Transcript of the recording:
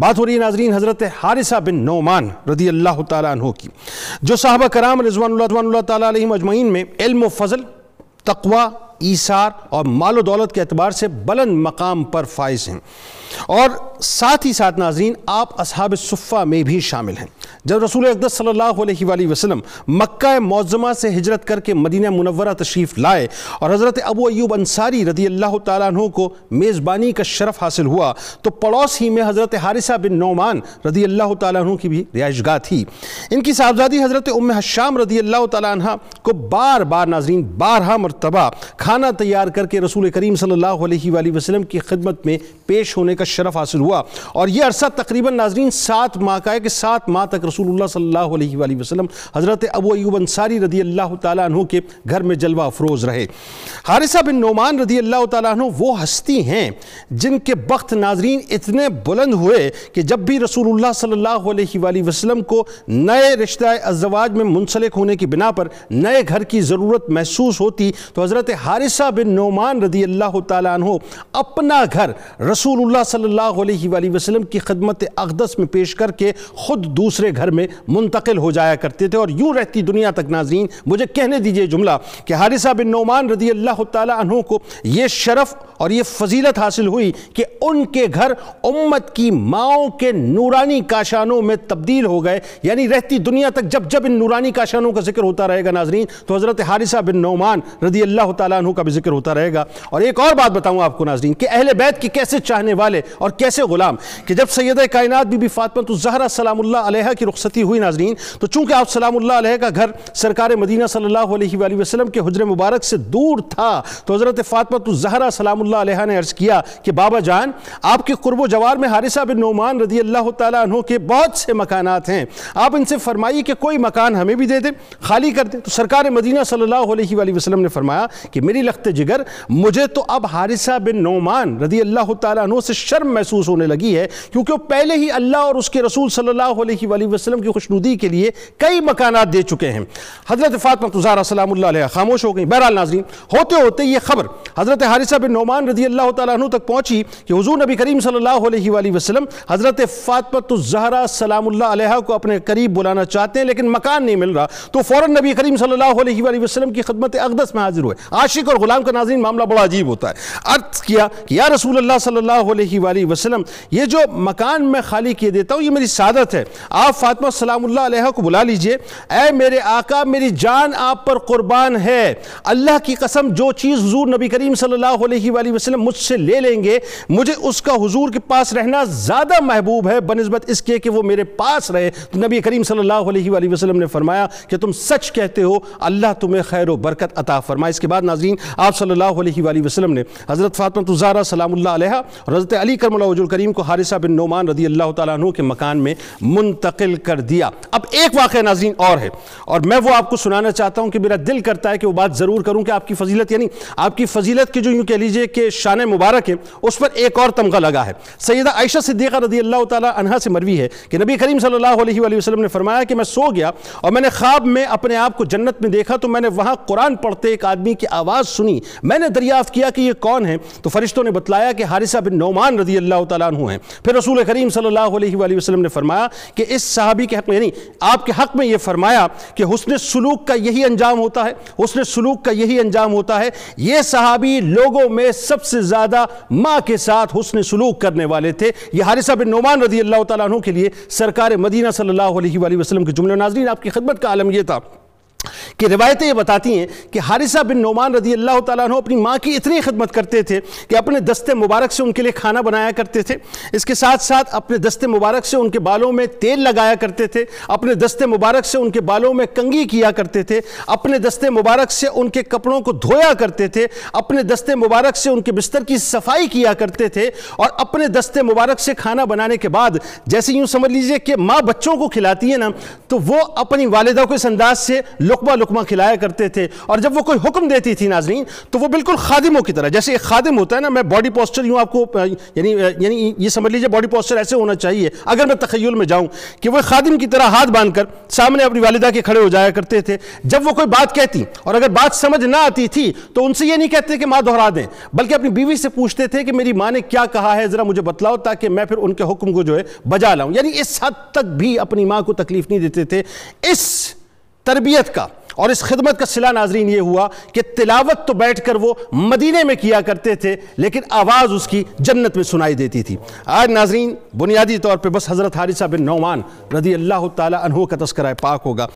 بات ہو رہی ہے ناظرین، حضرت حارثہ بن نعمان رضی اللہ تعالیٰ عنہ کی، جو صحابہ کرام رضوان اللہ اللہ تعالیٰ علیہ مجمعین میں علم و فضل، تقوی ایثار اور مال و دولت کے اعتبار سے بلند مقام پر فائز ہیں۔ اور ساتھ ہی ساتھ ناظرین، آپ اصحاب صفہ میں بھی شامل ہیں۔ جب رسول اقدس صلی اللہ علیہ وآلہ وسلم مکہ معظمہ سے ہجرت کر کے مدینہ منورہ تشریف لائے اور حضرت ابو ایوب انصاری رضی اللہ تعالیٰ عنہ کو میزبانی کا شرف حاصل ہوا، تو پڑوس ہی میں حضرت حارثہ بن نعمان رضی اللہ تعالیٰ عنہ کی بھی رہائش گاہ تھی۔ ان کی صاحبزادی حضرت ام حشام رضی اللہ تعالیٰ عنہ کو بار بار ناظرین، بارہا مرتبہ کھانا کھانا تیار کر کے رسول کریم صلی اللہ علیہ وآلہ وسلم کی خدمت میں پیش ہونے کا شرف حاصل ہوا اور یہ عرصہ تقریباً ناظرین سات ماہ کا ہے کہ سات ماہ تک رسول اللہ صلی اللہ علیہ وآلہ وسلم حضرت ابو ایوب انصاری رضی اللہ تعالیٰ عنہ کے گھر میں جلوہ افروز رہے۔ حارثہ بن نعمان رضی اللہ تعالیٰ عنہ وہ ہستی ہیں جن کے بخت ناظرین اتنے بلند ہوئے کہ جب بھی رسول اللہ صلی اللہ علیہ وآلہ وسلم کو نئے رشتہ ازواج میں منسلک ہونے کی بنا پر نئے گھر کی ضرورت محسوس ہوتی تو حضرت حارثہ بن نعمان رضی اللہ تعالیٰ عنہ اپنا گھر رسول اللہ صلی اللہ علیہ وآلہ وسلم کی خدمت اقدس میں پیش کر کے خود دوسرے گھر میں منتقل ہو جایا کرتے تھے اور یوں رہتی دنیا تک ناظرین، مجھے کہنے دیجیے جملہ کہ حارثہ بن نعمان رضی اللہ تعالیٰ عنہ کو یہ شرف اور یہ فضیلت حاصل ہوئی کہ ان کے گھر امت کی ماؤں کے نورانی کاشانوں میں تبدیل ہو گئے یعنی رہتی دنیا تک جب جب ان نورانی کاشانوں کا ذکر ہوتا رہے گا ناظرین، تو حضرت حارثہ بن نعمان رضی اللہ تعالیٰ عنہ کا بھی ذکر ہوتا رہے گا اور ایک اور بات بتاؤں آپ کو ناظرین کہ اہل بیت کی کیسے چاہنے والے اور کیسے غلام کہ جب سیدہ کائنات بی بی فاطمہ تو زہرہ سلام اللہ علیہ کی رخصتی ہوئی ناظرین تو چونکہ آپ سلام اللہ علیہ کا گھر سرکار مدینہ صلی اللہ علیہ وآلہ وسلم کے حجر مبارک سے دور تھا تو حضرت فاطمہ تو زہرہ سلام اللہ علیہ نے عرض کیا کہ بابا جان، آپ کے قرب و جوار میں حارثہ بن نعمان رضی اللہ تعالیٰ عنہ کے بہت سے مکانات ہیں۔ آپ ان سے فرمائیے کہ کوئی مکان ہمیں بھی دے دیں خالی کر دیں تو سرکار مدینہ صلی اللہ علیہ وآلہ وسلم نے فرمایا کہ میری لخت جگر، مجھے تو اب حارثہ بن نعمان رضی اللہ تعالیٰ عنہ سے شرم محسوس ہونے لگی ہے، کیونکہ وہ پہلے ہی اللہ اور اس کے رسول صلی اللہ علیہ وآلہ وسلم کی خوشنودی کے لیے کئی مکانات دے چکے ہیں۔ حضرت فاطمہ تزارہ سلام اللہ علیہ خاموش ہو گئی بہرحال ناظرین، ہوتے ہوتے یہ خبر حضرت حارثہ بن نعمان رضی اللہ تعالیٰ عنہ تک پہنچی کہ حضور نبی کریم صلی اللہ علیہ وآلہ وسلم حضرت فاطمہ الزہرہ سلام اللہ علیہ کو اپنے قریب بلانا چاہتے ہیں، لیکن مکان نہیں مل رہا۔ تو فوراً نبی کریم صلی اللہ علیہ وآلہ وسلم کی خدمت اقدس میں حاضر ہوئے۔ عاشق عاشق اور غلام کا ناظرین، معاملہ بڑا عجیب ہوتا ہے۔ عرض کیا کہ یا رسول اللہ صلی اللہ علیہ وآلہ وسلم، یہ جو مکان میں خالی کیے دیتا ہوں، یہ میری سعادت ہے۔ آپ فاطمہ سلام اللہ علیہ کو بلا لیجیے۔ اے میرے آقا، میری جان آپ پر قربان ہے۔ اللہ کی قسم، جو چیز حضور نبی کریم صلی اللہ علیہ وآلہ وسلم مجھ سے لے لیں گے، مجھے اس کا حضور کے پاس رہنا زیادہ محبوب ہے۔ بنسبت اس کے کہ وہ میرے پاس رہے۔ تو نبی کریم صلی اللہ علیہ وآلہ وسلم نے فرمایا کہ تم سچ کہتے ہو، اللہ تمہیں خیر و برکت عطا فرمائے۔ اس کے بعد ناظرین آپ صلی اللہ علیہ وآلہ وسلم نے حضرت فاطمہ تزارہ سلام اللہ علیہ اور حضرت علی کرم اللہ وجہ الکریم کو حارثہ بن نعمان رضی اللہ تعالیٰ عنہ کے مکان میں منتقل کر دیا۔ اب ایک واقعہ ناظرین اور ہے اور میں وہ آپ کو سنانا چاہتا ہوں کہ میرا دل کرتا ہے کہ وہ بات ضرور کروں کہ آپ کی فضیلت یعنی آپ کی فضیلت کی جو یوں کہہ لیجیے کہ شان مبارک ہے، اس پر ایک اور تمغہ لگا ہے۔ سیدہ عائشہ صدیقہ رضی اللہ تعالیٰ عنہ سے مروی ہے کہ نبی کریم صلی اللہ علیہ وآلہ وسلم نے فرمایا کہ میں سو گیا اور میں نے خواب میں اپنے آپ کو جنت میں دیکھا تو میں نے وہاں قرآن پڑھتے ایک آدمی کی آواز آواز سنی۔ میں نے دریافت کیا کہ یہ کون ہے تو فرشتوں نے بتلایا کہ حارثہ بن نعمان رضی اللہ تعالیٰ عنہ ہیں۔ پھر رسول کریم صلی اللہ علیہ وآلہ وسلم نے فرمایا کہ اس صحابی کے حق میں یعنی آپ کے حق میں یہ فرمایا کہ حسن سلوک کا یہی انجام ہوتا ہے، حسن سلوک کا یہی انجام ہوتا ہے۔ یہ صحابی لوگوں میں سب سے زیادہ ماں کے ساتھ حسن سلوک کرنے والے تھے۔ یہ حارثہ بن نعمان رضی اللہ تعالیٰ عنہ کے لیے سرکار مدینہ صلی اللہ علیہ وآلہ وسلم کے جملے ناظرین، آپ کی خدمت کا عالم یہ تھا۔ کہ روایتیں یہ بتاتی ہیں کہ حارثہ بن نعمان رضی اللہ تعالیٰ عنہ اپنی ماں کی اتنی خدمت کرتے تھے کہ اپنے دست مبارک سے ان کے لیے کھانا بنایا کرتے تھے۔ اس کے ساتھ ساتھ اپنے دست مبارک سے ان کے بالوں میں تیل لگایا کرتے تھے۔ اپنے دست مبارک سے ان کے بالوں میں کنگھی کیا کرتے تھے۔ اپنے دست مبارک سے ان کے کپڑوں کو دھویا کرتے تھے۔ اپنے دست مبارک سے ان کے بستر کی صفائی کیا کرتے تھے۔ اور اپنے دست مبارک سے کھانا بنانے کے بعد جیسے یوں سمجھ لیجیے کہ ماں بچوں کو کھلاتی ہے نا، تو وہ اپنی والدہ کو اس انداز سے لقبہ لقمہ کھلایا کرتے تھے اور جب وہ کوئی حکم دیتی تھی ناظرین تو وہ بالکل خادموں کی طرح، جیسے ایک خادم ہوتا ہے نا، میں باڈی پوسچر یوں آپ کو یعنی یعنی یہ سمجھ لیجیے باڈی پوسچر ایسے ہونا چاہیے۔ اگر میں تخیل میں جاؤں کہ وہ خادم کی طرح ہاتھ باندھ کر سامنے اپنی والدہ کے کھڑے ہو جایا کرتے تھے، جب وہ کوئی بات کہتی اور اگر بات سمجھ نہ آتی تھی تو ان سے یہ نہیں کہتے کہ ماں دہرا دیں، بلکہ اپنی بیوی سے پوچھتے تھے کہ میری ماں نے کیا کہا ہے، ذرا مجھے بتلاؤ تاکہ میں پھر ان کے حکم کو جو ہے بجا لاؤں۔ یعنی اس حد تک بھی اپنی ماں کو تکلیف نہیں دیتے تھے۔ اس تربیت کا اور اس خدمت کا صلح ناظرین یہ ہوا کہ تلاوت تو بیٹھ کر وہ مدینے میں کیا کرتے تھے، لیکن آواز اس کی جنت میں سنائی دیتی تھی۔ آج ناظرین، بنیادی طور پہ بس حضرت حارثہ بن نعمان رضی اللہ تعالی عنہ کا تذکرہ پاک ہوگا۔